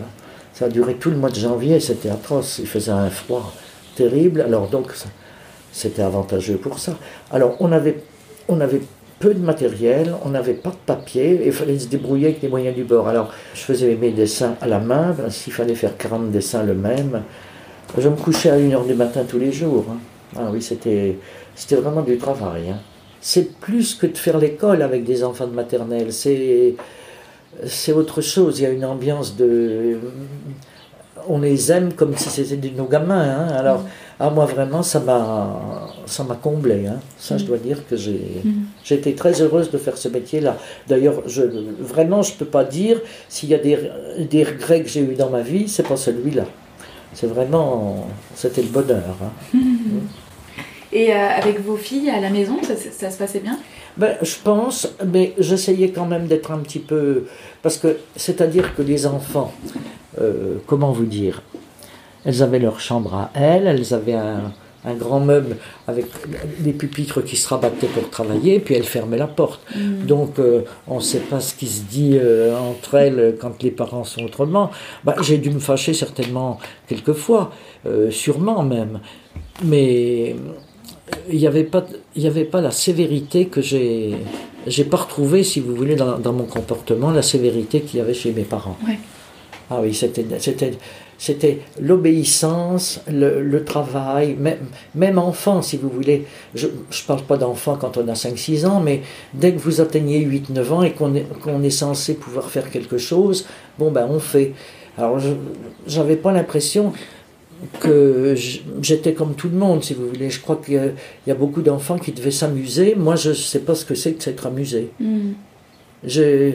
Ça a duré tout le mois de janvier, c'était atroce, il faisait un froid terrible, alors donc c'était avantageux pour ça. Alors on avait, on avait peu de matériel, on n'avait pas de papier, et il fallait se débrouiller avec les moyens du bord. Alors, je faisais mes dessins à la main, ben, s'il fallait faire 40 dessins le même. Je me couchais à 1h du matin tous les jours. Hein. Ah oui, c'était, vraiment du travail. Hein. C'est plus que de faire l'école avec des enfants de maternelle, c'est autre chose. Il y a une ambiance de on les aime comme si c'était nos gamins. Hein. Alors, ah, moi vraiment, ça m'a, ça m'a comblé. Hein. Ça, je mm. dois dire que j'ai, mm. été très heureuse de faire ce métier-là. D'ailleurs, je, vraiment, je ne peux pas dire s'il y a des, des regrets que j'ai eu dans ma vie, c'est pas celui-là. C'est vraiment, c'était le bonheur. Hein. Et euh, avec vos filles à la maison, ça, ça se passait bien? Ben, Je pense, mais j'essayais quand même d'être un petit peu... Parce que, c'est-à-dire que les enfants, euh, comment vous dire, elles avaient leur chambre à elles, elles avaient un, grand meuble avec des pupitres qui se rabattaient pour travailler, puis elles fermaient la porte. Mm. Donc euh, on ne sait pas ce qui se dit euh, entre elles quand les parents sont autrement. Bah, j'ai dû me fâcher certainement quelquefois, sûrement même. Mais il n'y avait, pas, avait pas la sévérité que j'ai... J'ai pas retrouvé, si vous voulez, dans, dans mon comportement, la sévérité qu'il y avait chez mes parents. Ah oui, c'était, c'était, c'était l'obéissance, le, travail, même, même, enfant, si vous voulez. Je ne parle pas d'enfant quand on a 5-6 ans, mais dès que vous atteignez 8-9 ans et qu'on est, qu'on est censé pouvoir faire quelque chose, bon, ben on fait. Alors, je n'avais pas l'impression que j'étais comme tout le monde, si vous voulez. Je crois qu'il y, a beaucoup d'enfants qui devaient s'amuser. Moi, je ne sais pas ce que c'est que s'être amusé. Mm. Je,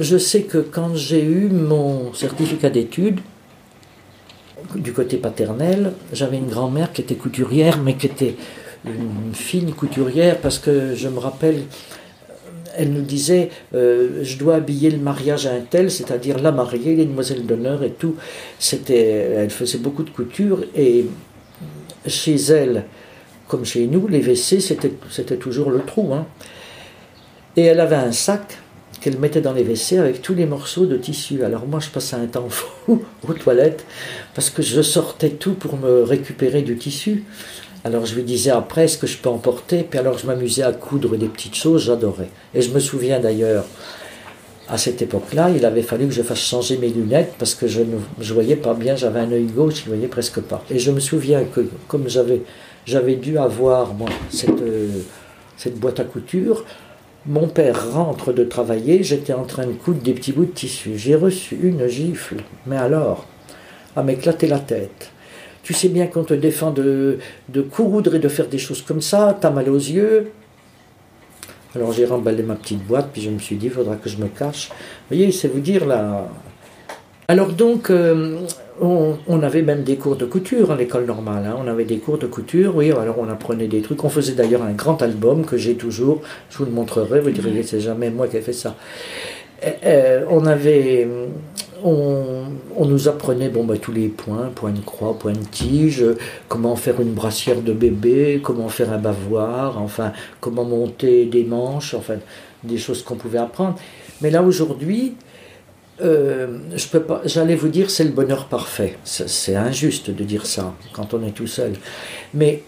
je sais que quand j'ai eu mon certificat d'études, du côté paternel, j'avais une grand-mère qui était couturière, mais qui était une fine couturière, parce que je me rappelle, elle nous disait, euh, je dois habiller le mariage à un tel, c'est-à-dire la mariée, les demoiselles d'honneur et tout. C'était, elle faisait beaucoup de couture, et chez elle, comme chez nous, les WC, c'était, toujours le trou. Hein. Et elle avait un sac qu'elle mettait dans les WC avec tous les morceaux de tissu. Alors moi, je passais un temps fou aux toilettes parce que je sortais tout pour me récupérer du tissu. Alors je lui disais après ce que je peux emporter, puis alors je m'amusais à coudre des petites choses, j'adorais. Et je me souviens d'ailleurs, à cette époque-là, il avait fallu que je fasse changer mes lunettes parce que je ne voyais pas bien, j'avais un œil gauche, je ne voyais presque pas. Et je me souviens que comme j'avais, j'avais dû avoir moi, cette, euh, cette boîte à couture, mon père rentre de travailler, j'étais en train de coudre des petits bouts de tissu. J'ai reçu une gifle, mais alors, à m'éclater la tête. Tu sais bien qu'on te défend de, de coudre et de faire des choses comme ça, t'as mal aux yeux. Alors j'ai remballé ma petite boîte, puis je me suis dit, il faudra que je me cache. Vous voyez, c'est vous dire là. Alors donc, euh, on, avait même des cours de couture à l'école normale. Hein. On avait des cours de couture, oui. Alors on apprenait des trucs. On faisait d'ailleurs un grand album que j'ai toujours. Je vous le montrerai. Vous direz, c'est jamais moi qui ai fait ça. Euh, on avait, on, nous apprenait bon bah, tous les points, point de croix, point de tige, comment faire une brassière de bébé, comment faire un bavoir, enfin comment monter des manches, enfin des choses qu'on pouvait apprendre. Mais là aujourd'hui, euh, j'allais vous dire c'est le bonheur parfait. C'est injuste de dire ça quand on est tout seul. Mais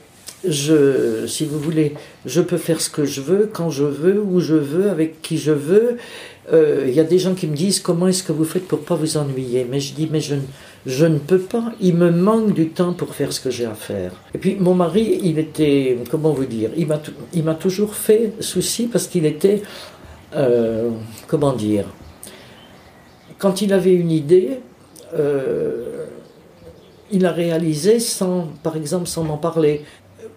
je, si vous voulez, je peux faire ce que je veux, quand je veux, où je veux, avec qui je veux. Euh, il y a des gens qui me disent comment est-ce que vous faites pour pas vous ennuyer? Mais je dis mais je, je ne peux pas. Il me manque du temps pour faire ce que j'ai à faire. Et puis mon mari, il était, comment vous dire, il m'a, il m'a toujours fait souci parce qu'il était, euh, comment dire quand il avait une idée, euh, il la réalisait sans, par exemple, sans m'en parler.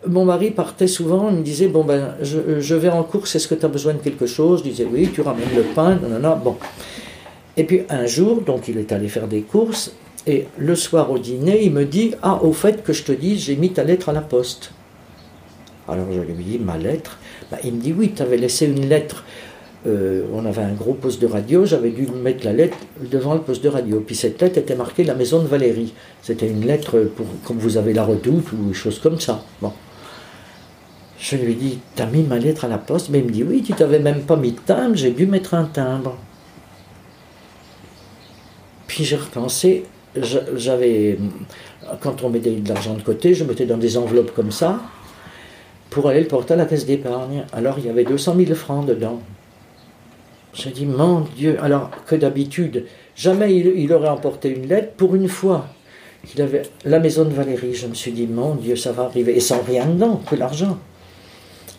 Mon mari partait souvent, il me disait Bon, ben, je, vais en course, est-ce que tu as besoin de quelque chose? Je disais Oui, tu ramènes le pain, non. Bon. Et puis un jour, donc il est allé faire des courses, et le soir au dîner, il me dit Ah, au fait que je te dis, j'ai mis ta lettre à la poste. Alors je lui dis Ma lettre? Ben, Il me dit Oui, tu avais laissé une lettre euh, on avait un gros poste de radio, j'avais dû mettre la lettre devant le poste de radio. Puis cette lettre était marquée la maison de Valérie. C'était une lettre pour, comme vous avez la redoute ou des choses comme ça. Je lui dis, t'as mis ma lettre à la poste? Mais il me dit, oui, tu t'avais même pas mis de timbre, j'ai dû mettre un timbre. Puis j'ai repensé, j'avais, quand on mettait de l'argent de côté, je mettais dans des enveloppes comme ça pour aller le porter à la caisse d'épargne. Alors il y avait 200 000 francs dedans. J'ai dit, mon Dieu, alors que d'habitude, jamais il, aurait emporté une lettre pour une fois. Il avait la maison de Valérie, je me suis dit, mon Dieu, ça va arriver, et sans rien dedans, que l'argent.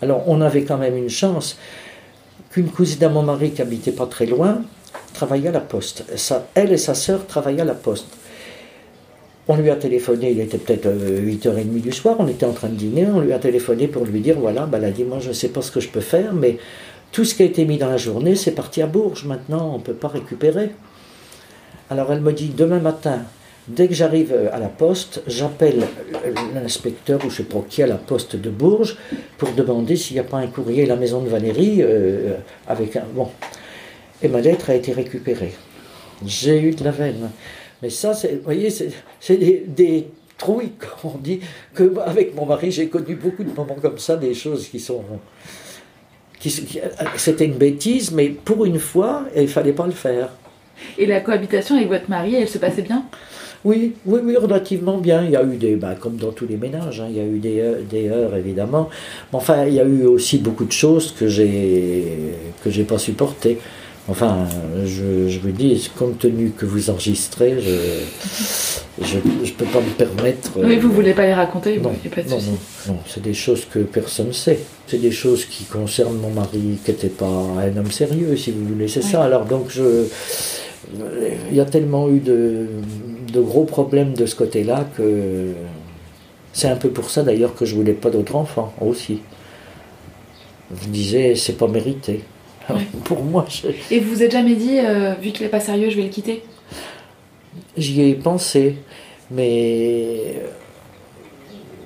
Alors on avait quand même une chance qu'une cousine à mon mari qui habitait pas très loin travaillait à la poste. elle et sa sœur travaillaient à la poste. On lui a téléphoné, il était peut-être 8h30 euh, du soir, on était en train de dîner, on lui a téléphoné pour lui dire, voilà, ben, elle a dit, moi je ne sais pas ce que je peux faire, mais tout ce qui a été mis dans la journée, c'est parti à Bourges. Maintenant, on ne peut pas récupérer. Alors elle me dit, demain matin, dès que j'arrive à la poste, j'appelle l'inspecteur ou je ne sais pas qui à la poste de Bourges pour demander s'il n'y a pas un courrier à la maison de Valérie euh, avec un... Bon. Et ma lettre a été récupérée. J'ai eu de la veine. Mais ça, vous voyez, c'est des, des trouilles, comme on dit, que avec mon mari, j'ai connu beaucoup de moments comme ça, des choses qui sont c'était une bêtise, mais pour une fois, il fallait pas le faire. Et la cohabitation avec votre mari, elle se passait bien? Oui, oui, oui, relativement bien. Il y a eu des, bah, comme dans tous les ménages, hein, il y a eu des, des heures évidemment. Mais enfin, il y a eu aussi beaucoup de choses que j'ai que j'ai pas supportées. Enfin, je, je vous dis, compte tenu que vous enregistrez, je ne peux pas me permettre. Oui, vous ne voulez pas les raconter Non, il a pas de non, souci. non, non, c'est des choses que personne ne sait. C'est des choses qui concernent mon mari, qui n'était pas un homme sérieux, si vous voulez. C'est Oui. ça. Alors, donc, je. Il y a tellement eu de, de gros problèmes de ce côté-là que. C'est un peu pour ça d'ailleurs que je voulais pas d'autres enfants aussi. Je disais, c'est pas mérité. Pour moi, je- Et vous vous êtes jamais dit, euh, vu qu'il est pas sérieux, je vais le quitter? J'y ai pensé, mais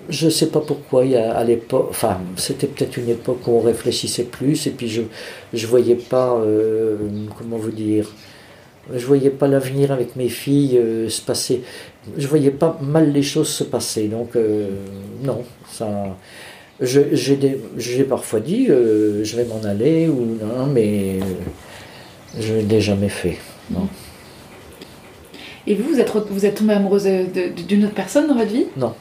je sais pas pourquoi. Il y a, à l'époque, enfin, c'était peut-être une époque où on réfléchissait plus, et puis je je voyais pas, euh, comment vous dire, je voyais pas l'avenir avec mes filles euh, se passer. Je voyais pas mal les choses se passer, donc euh, non, ça. Je- J'ai parfois dit, euh, je vais m'en aller ou non, mais je ne l'ai jamais fait. Non. Et vous, vous êtes, vous êtes tombée amoureuse d'une autre personne dans votre vie? Non.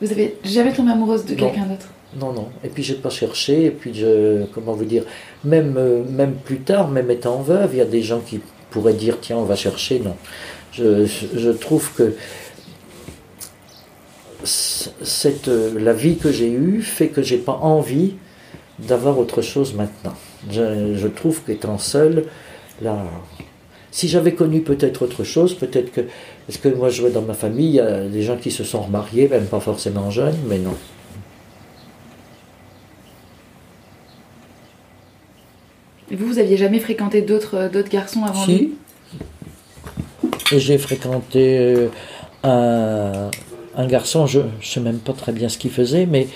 Vous avez jamais tombé amoureuse de quelqu'un d'autre? Non, non. Et puis j'ai pas cherché. Et puis je, comment vous dire, même euh, même plus tard, même étant veuve, il y a des gens qui pourraient dire tiens on va chercher. Non. Je, je- je trouve que cette euh, la vie que j'ai eue fait que j'ai pas envie d'avoir autre chose maintenant. Je, je trouve qu'étant seul, là. Si j'avais connu peut-être autre chose, peut-être que. Parce que moi, je vois dans ma famille, il y a des gens qui se sont remariés, même pas forcément jeunes, mais non. Et vous, vous aviez jamais fréquenté d'autres euh, garçons avant lui? Si. Et j'ai fréquenté euh, un, garçon, je ne sais même pas très bien ce qu'il faisait, mais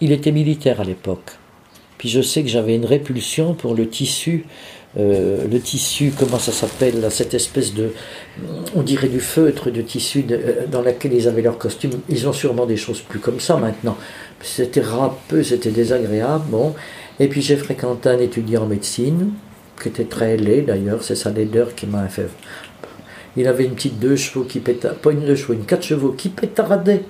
il était militaire à l'époque. Puis je sais que j'avais une répulsion pour le tissu, euh, le tissu, comment ça s'appelle, cette espèce de, on dirait du feutre de tissu euh, dans laquelle ils avaient leur costume. Ils ont sûrement des choses plus comme ça maintenant. C'était râpeux, c'était désagréable. Bon. Et puis j'ai fréquenté un étudiant en médecine, qui était très laid d'ailleurs, c'est sa laideur qui m'a fait. Il avait une petite deux chevaux qui pétardait, pas une deux chevaux, une quatre chevaux qui pétardait.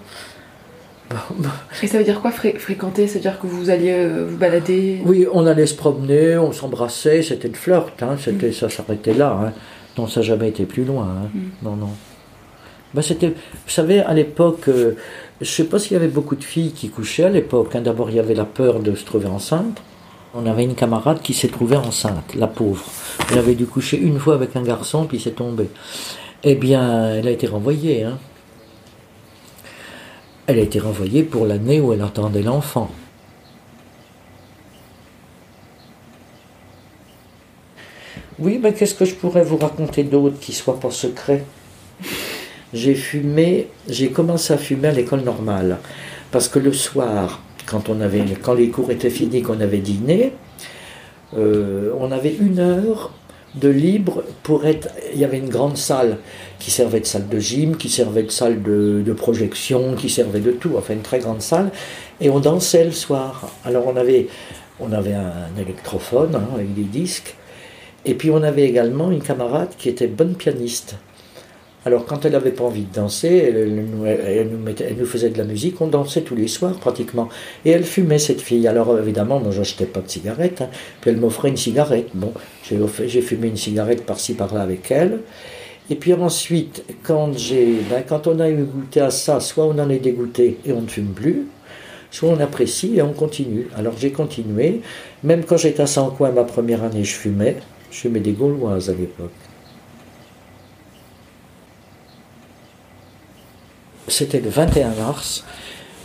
Bon, Et ça veut dire quoi fré- fréquenter? C'est-à-dire que vous alliez euh, vous balader? Oui, on allait se promener, on s'embrassait, c'était le flirt, hein, c'était, ça s'arrêtait là. Hein. Non, ça n'a jamais été plus loin. hein. Non, non. Ben, c'était, vous savez, à l'époque, euh, je ne sais pas s'il y avait beaucoup de filles qui couchaient à l'époque. D'abord, il y avait la peur de se trouver enceinte. On avait une camarade qui s'est trouvée enceinte, la pauvre. Elle avait dû coucher une fois avec un garçon, puis c'est tombé. Eh bien, elle a été renvoyée. Hein. Elle a été renvoyée pour l'année où elle attendait l'enfant. Oui, mais qu'est-ce que je pourrais vous raconter d'autre qui soit pas secret? J'ai fumé, j'ai commencé à fumer à l'école normale. Parce que le soir, quand, les cours étaient finis, qu'on avait dîné, euh, on avait une heure de libre pour être. Il y avait une grande salle qui servait de salle de gym, qui servait de salle de, projection, qui servait de tout, enfin une très grande salle. Et on dansait le soir. Alors on avait, on avait un électrophone hein, avec des disques. Et puis on avait également une camarade qui était bonne pianiste. Alors quand elle n'avait pas envie de danser, elle, nous, faisait de la musique, on dansait tous les soirs pratiquement. Et elle fumait cette fille. Alors évidemment, moi j'achetais pas de cigarette, hein. puis elle m'offrait une cigarette. Bon, j'ai fumé une cigarette par-ci par-là avec elle. Et puis ensuite, quand, ben, quand on a eu goûté à ça, soit on en est dégoûté et on ne fume plus, soit on apprécie et on continue. Alors j'ai continué, même quand j'étais à Sancoin ma première année, je fumais. Je fumais des gauloises à l'époque. C'était le 21 mars.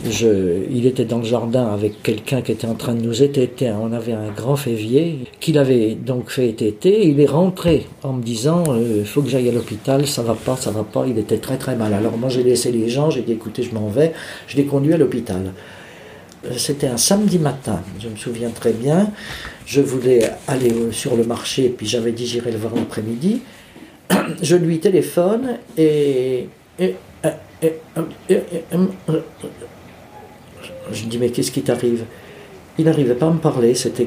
Il était dans le jardin avec quelqu'un qui était en train de nous étêter. On avait un grand févier qu'il avait donc fait étêter. Il est rentré en me disant il faut que j'aille à l'hôpital, ça va pas, ça va pas. Il était très très mal. Alors moi j'ai laissé les gens, j'ai dit écoutez, je m'en vais. Je l'ai conduit à l'hôpital. Euh, C'était un samedi matin, je me souviens très bien. Je voulais aller euh, sur le marché, puis j'avais dit j'irai le voir l'après-midi. Je lui téléphone et- et- et- et- et- je dis mais qu'est-ce qui t'arrive? Il n'arrivait pas à me parler, c'était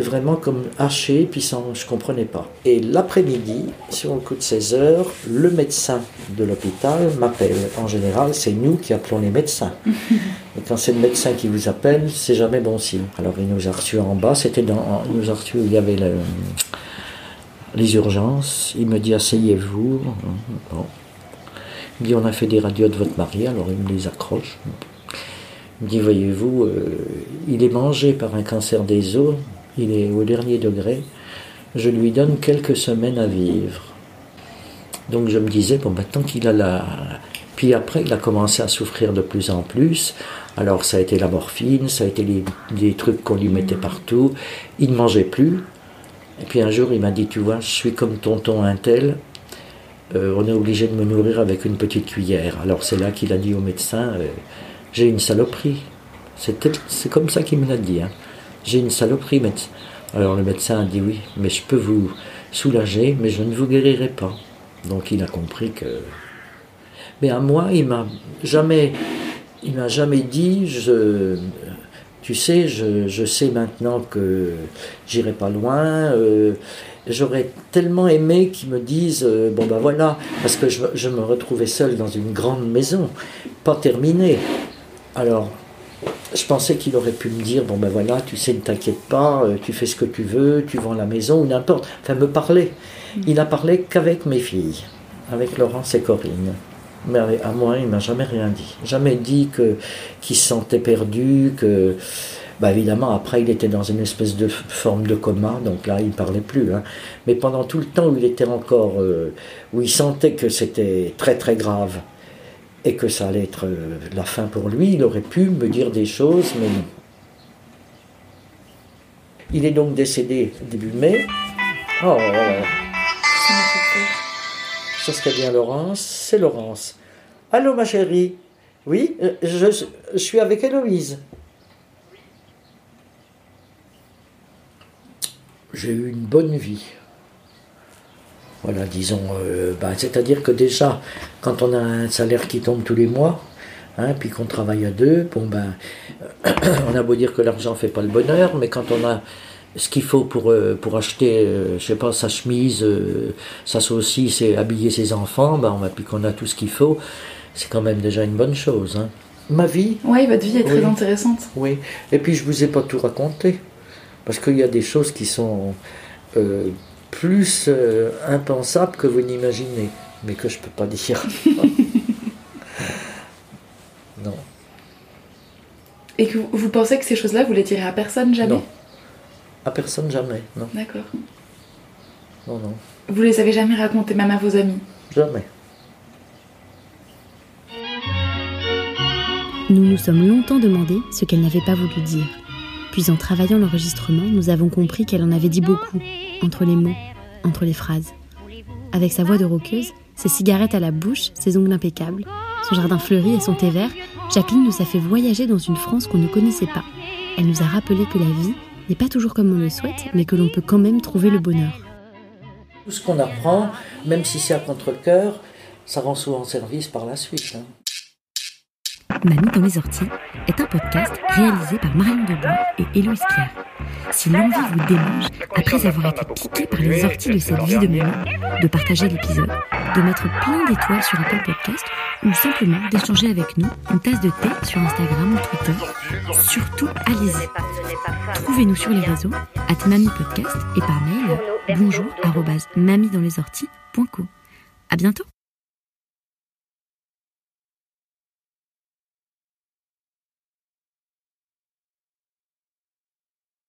vraiment comme haché, puis sans, je comprenais pas. Et l'après-midi, sur le coup de 16 heures, le médecin de l'hôpital m'appelle. En général, c'est nous qui appelons les médecins. Et quand c'est le médecin qui vous appelle, c'est jamais bon signe. Alors il nous a reçus en bas, c'était dans, il nous a reçus où il y avait le, les urgences. Il me dit asseyez-vous. Bon. Il me dit on a fait des radios de votre mari, alors il me les accroche. Il me dit voyez-vous, euh, il est mangé par un cancer des os, il est au dernier degré. Je lui donne quelques semaines à vivre. Donc je me disais, bon, maintenant qu'il a la. Puis après, il a commencé à souffrir de plus en plus. Alors ça a été la morphine, ça a été les, trucs qu'on lui mettait partout. Il ne mangeait plus. Puis un jour, il m'a dit, tu vois, je suis comme tonton Intel. Euh, on est obligé de me nourrir avec une petite cuillère. Alors c'est là qu'il a dit au médecin, euh, j'ai une saloperie. C'est comme ça qu'il me l'a dit. Hein. J'ai une saloperie, médecin. Alors le médecin a dit oui, mais je peux vous soulager, mais je ne vous guérirai pas. Donc il a compris que. Mais à moi, il m'a jamais, il m'a jamais dit, je, tu sais, je, sais maintenant que j'irai pas loin. Euh, j'aurais tellement aimé qu'ils me disent, euh, bon ben voilà, parce que je, je, me retrouvais seul dans une grande maison, pas terminée. Alors, je pensais qu'il aurait pu me dire, bon ben voilà, tu sais, ne t'inquiète pas, euh, tu fais ce que tu veux, tu vends la maison, ou n'importe. Enfin, me parler. Il a parlé qu'avec mes filles, avec Laurence et Corinne. Mais à moi, il m'a jamais rien dit. Jamais dit qu'il se sentait perdu, que. Bah évidemment, après, il était dans une espèce de forme de coma, donc là, il ne parlait plus. Hein. Mais pendant tout le temps où il était encore. Euh, où il sentait que c'était très très grave, et que ça allait être euh, la fin pour lui, il aurait pu me dire des choses, mais non. Il est donc décédé début mai. Oh, ce qu'a dit Laurence, c'est Laurence. Allô ma chérie Oui, euh, je, suis avec Héloïse. J'ai eu une bonne vie. Voilà, disons, euh, bah, c'est-à-dire que déjà, quand on a un salaire qui tombe tous les mois, hein, puis qu'on travaille à deux, bon ben, on a beau dire que l'argent ne fait pas le bonheur, mais quand on a ce qu'il faut pour, euh, pour acheter, euh, je sais pas, sa chemise, sa saucisse et habiller ses enfants, ben, puis qu'on a tout ce qu'il faut, c'est quand même déjà une bonne chose. Hein. Ma vie. Oui, votre vie est très intéressante. Oui, et puis je vous ai pas tout raconté, parce qu'il y a des choses qui sont plus euh, impensable que vous n'imaginez, mais que je ne peux pas dire. non. Et que vous, pensez que ces choses-là, vous les direz à personne jamais? Non. À personne jamais, non. D'accord. Non, non. Vous les avez jamais racontées, même à vos amis Jamais. Nous nous sommes longtemps demandé ce qu'elle n'avait pas voulu dire. Puis en travaillant l'enregistrement, nous avons compris qu'elle en avait dit beaucoup, entre les mots, entre les phrases. Avec sa voix de roqueuse, ses cigarettes à la bouche, ses ongles impeccables, son jardin fleuri et son thé vert, Jacqueline nous a fait voyager dans une France qu'on ne connaissait pas. Elle nous a rappelé que la vie n'est pas toujours comme on le souhaite, mais que l'on peut quand même trouver le bonheur. Tout ce qu'on apprend, même si c'est à contre-coeur, ça rend souvent service par la suite. Hein. Mamie dans les orties est un podcast réalisé par Marion Debois et Héloïse Pierre. Si l'envie vous démange, après avoir été piqué par les orties de cette vie de mamie, de partager l'épisode, de mettre plein d'étoiles sur Apple Podcast ou simplement d'échanger avec nous une tasse de thé sur Instagram ou Twitter, surtout allez-y. Trouvez-nous sur les réseaux, at Mamie Podcast et par mail bonjour dans les À bientôt!